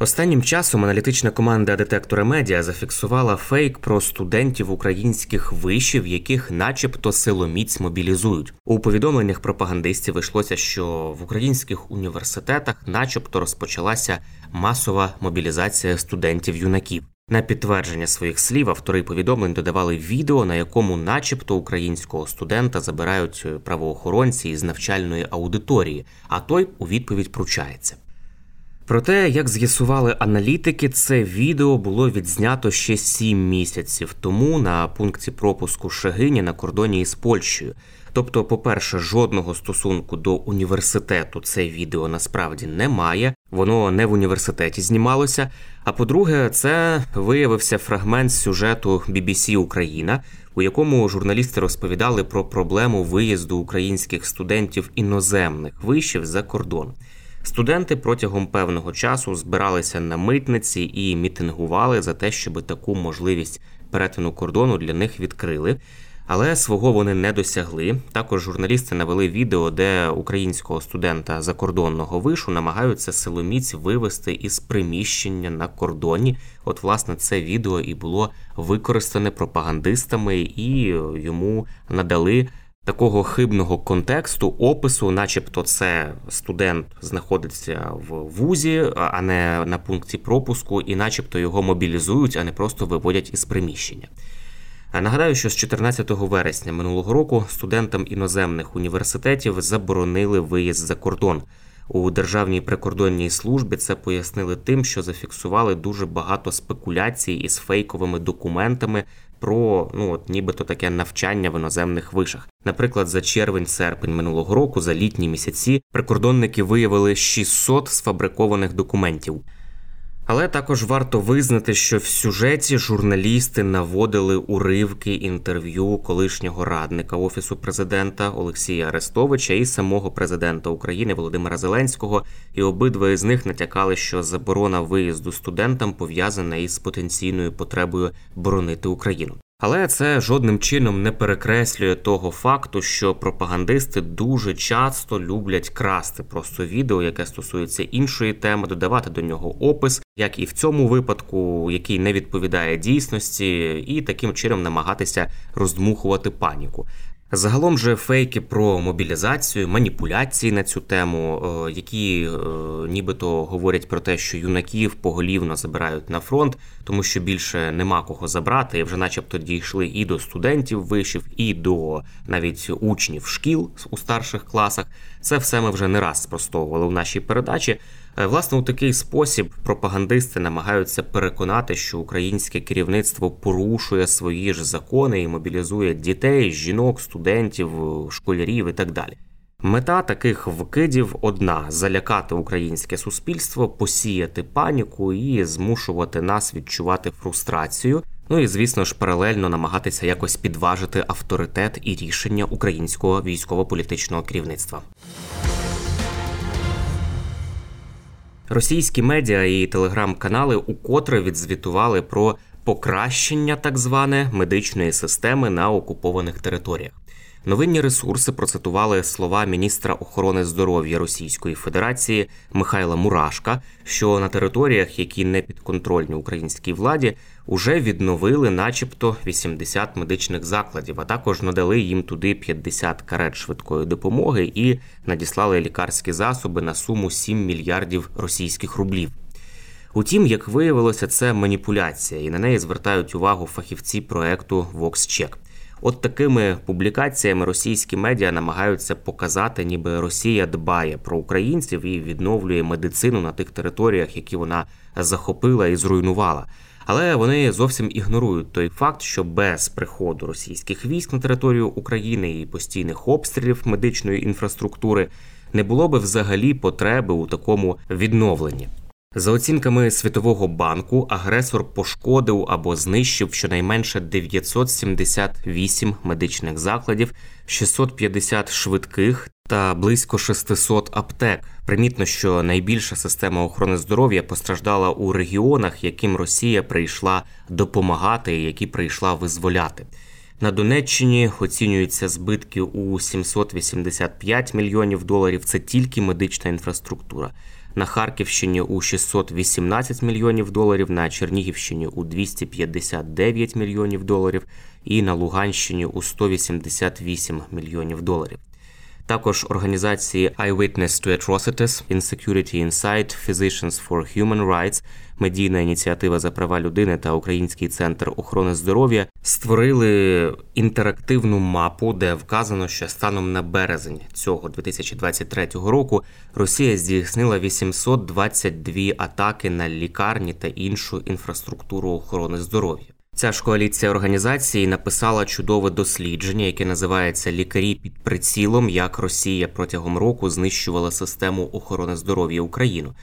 Останнім часом аналітична команда детектора медіа зафіксувала фейк про студентів українських вишів, яких, начебто, силоміць мобілізують. У повідомленнях пропагандистів йшлося, що в українських університетах, начебто, розпочалася масова мобілізація студентів-юнаків. На підтвердження своїх слів автори повідомлень додавали відео, на якому, начебто, українського студента забирають правоохоронці із навчальної аудиторії, а той у відповідь пручається. Проте, як з'ясували аналітики, це відео було відзнято ще сім місяців тому на пункті пропуску Шегині на кордоні із Польщею. Тобто, по-перше, жодного стосунку до університету це відео насправді немає, воно не в університеті знімалося. А по-друге, це виявився фрагмент сюжету BBC Україна, у якому журналісти розповідали про проблему виїзду українських студентів іноземних вишів за кордон. Студенти протягом певного часу збиралися на митниці і мітингували за те, щоб таку можливість перетину кордону для них відкрили. Але свого вони не досягли. Також журналісти навели відео, де українського студента закордонного вишу намагаються силоміць вивести із приміщення на кордоні. От, власне, це відео і було використане пропагандистами, і йому надали такого хибного контексту, опису, начебто, це студент знаходиться в вузі, а не на пункті пропуску, і, начебто, його мобілізують, а не просто виводять із приміщення. Нагадаю, що з 14 вересня минулого року студентам іноземних університетів заборонили виїзд за кордон. У Державній прикордонній службі це пояснили тим, що зафіксували дуже багато спекуляцій із фейковими документами про ну от нібито таке навчання в іноземних вишах. Наприклад, за червень-серпень минулого року, за літні місяці, прикордонники виявили 600 сфабрикованих документів. Але також варто визнати, що в сюжеті журналісти наводили уривки інтерв'ю колишнього радника офісу президента Олексія Арестовича і самого президента України Володимира Зеленського, і обидва з них натякали, що заборона виїзду студентам пов'язана із потенційною потребою боронити Україну. Але це жодним чином не перекреслює того факту, що пропагандисти дуже часто люблять красти просто відео, яке стосується іншої теми, додавати до нього опис, як і в цьому випадку, який не відповідає дійсності, і таким чином намагатися роздмухувати паніку. Загалом же фейки про мобілізацію, маніпуляції на цю тему, е, які е, нібито говорять про те, що юнаків поголівно забирають на фронт, тому що більше нема кого забрати, і вже, начебто, дійшли і до студентів вишів, і до навіть учнів шкіл у старших класах. Це все ми вже не раз спростовували в нашій передачі. Е, власне, у такий спосіб пропагандисти намагаються переконати, що українське керівництво порушує свої ж закони і мобілізує дітей, жінок, студентів, школярів і так далі. Мета таких вкидів одна: залякати українське суспільство, посіяти паніку і змушувати нас відчувати фрустрацію. Ну і звісно ж, паралельно намагатися якось підважити авторитет і рішення українського військово-політичного керівництва. Російські медіа і телеграм-канали укотре відзвітували про покращення так зване медичної системи на окупованих територіях. Новинні ресурси процитували слова міністра охорони здоров'я Російської Федерації Михайла Мурашка, що на територіях, які не підконтрольні українській владі, уже відновили, начебто, 80 медичних закладів, а також надали їм туди 50 карет швидкої допомоги і надіслали лікарські засоби на суму 7 мільярдів російських рублів. Утім, як виявилося, це маніпуляція, і на неї звертають увагу фахівці проекту VoxCheck. От такими публікаціями російські медіа намагаються показати, ніби Росія дбає про українців і відновлює медицину на тих територіях, які вона захопила і зруйнувала. Але вони зовсім ігнорують той факт, що без приходу російських військ на територію України і постійних обстрілів медичної інфраструктури не було би взагалі потреби у такому відновленні. За оцінками Світового банку, агресор пошкодив або знищив щонайменше 978 медичних закладів, 650 швидких та близько 600 аптек. Примітно, що найбільша система охорони здоров'я постраждала у регіонах, яким Росія прийшла допомагати, і які прийшла визволяти. На Донеччині оцінюються збитки у 785 мільйонів доларів. Це тільки медична інфраструктура на Харківщині у 618 мільйонів доларів, на Чернігівщині у 259 мільйонів доларів і на Луганщині у 188 мільйонів доларів. Також організації Eyewitness to Atrocities, Insecurity Insight, Physicians for Human Rights, медійна ініціатива за права людини та Український центр охорони здоров'я створили інтерактивну мапу, де вказано, що станом на березень цього 2023 року Росія здійснила 822 атаки на лікарні та іншу інфраструктуру охорони здоров'я. Ця ж коаліція організацій написала чудове дослідження, яке називається Лікарі під прицілом, як Росія протягом року знищувала систему охорони здоров'я Україну.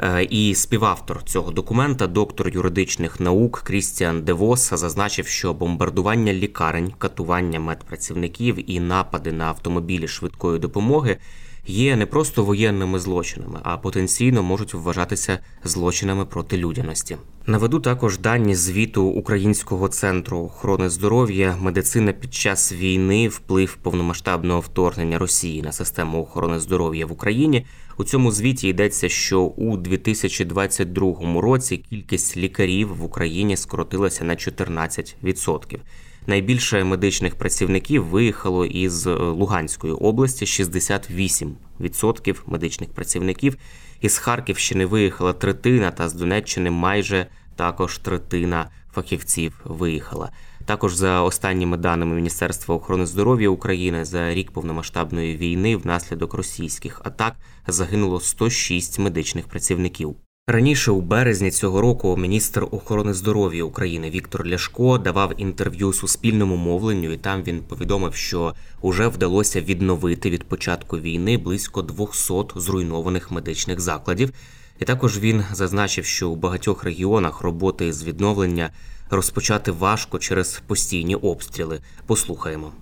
Е, і співавтор цього документа, доктор юридичних наук Крістіан Девос, зазначив, що бомбардування лікарень, катування медпрацівників і напади на автомобілі швидкої допомоги є не просто воєнними злочинами, а потенційно можуть вважатися злочинами проти людяності. Наведу також дані звіту Українського центру охорони здоров'я, медицина під час війни, вплив повномасштабного вторгнення Росії на систему охорони здоров'я в Україні. У цьому звіті йдеться, що у 2022 році кількість лікарів в Україні скоротилася на 14%. Найбільше медичних працівників виїхало із е, Луганської області 68% медичних працівників. Із Харківщини виїхала третина, та з Донеччини майже також третина фахівців виїхала. Також за останніми даними Міністерства охорони здоров'я України за рік повномасштабної війни внаслідок російських атак загинуло 106 медичних працівників. Раніше у березні цього року міністр охорони здоров'я України Віктор Ляшко давав інтерв'ю суспільному мовленню, і там він повідомив, що уже вдалося відновити від початку війни близько 200 зруйнованих медичних закладів. І також він зазначив, що у багатьох регіонах роботи з відновлення розпочати важко через постійні обстріли. Послухаємо.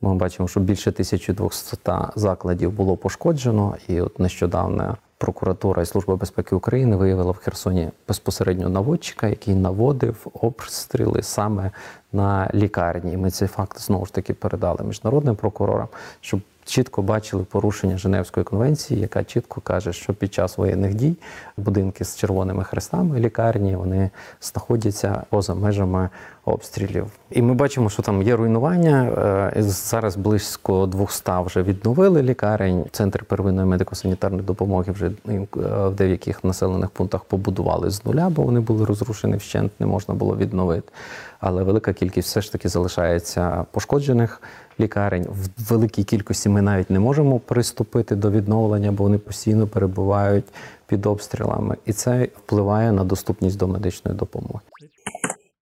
Ми бачимо, що більше 1200 закладів було пошкоджено, і от нещодавно прокуратура і служба безпеки України виявила в Херсоні безпосередньо наводчика, який наводив обстріли саме на лікарні. Ми цей факт знову ж таки передали міжнародним прокурорам, щоб чітко бачили порушення Женевської конвенції, яка чітко каже, що під час воєнних дій будинки з червоними хрестами лікарні вони знаходяться поза межами обстрілів. І ми бачимо, що там є руйнування. Е, зараз близько 200 вже відновили лікарень. Центр первинної медико-санітарної допомоги вже е, в деяких населених пунктах побудували з нуля, бо вони були розрушені вщент, не можна було відновити. Але велика кількість все ж таки залишається пошкоджених лікарень. В великій кількості ми навіть не можемо приступити до відновлення, бо вони постійно перебувають під обстрілами, і це впливає на доступність до медичної допомоги.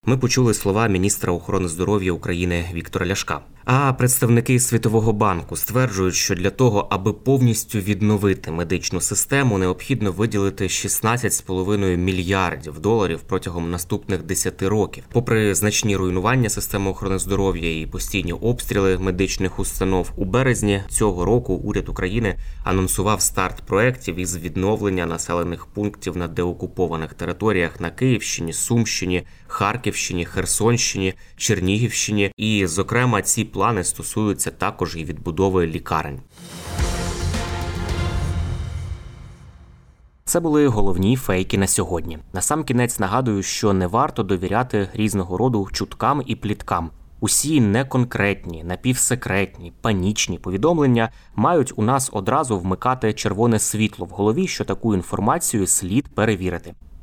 Ми почули слова міністра охорони здоров'я України Віктора Ляшка. А представники Світового банку стверджують, що для того, аби повністю відновити медичну систему, необхідно виділити 16,5 мільярдів доларів протягом наступних 10 років. Попри значні руйнування системи охорони здоров'я і постійні обстріли медичних установ у березні цього року уряд України анонсував старт проєктів із відновлення населених пунктів на деокупованих територіях на Київщині, Сумщині, Харківщині. Херсонщині, Чернігівщині, і, зокрема, ці плани стосуються також і відбудови лікарень. Це були головні фейки на сьогодні. Насамкінець нагадую, що не варто довіряти різного роду чуткам і пліткам. Усі неконкретні, напівсекретні, панічні повідомлення мають у нас одразу вмикати червоне світло в голові, що таку інформацію слід перевірити.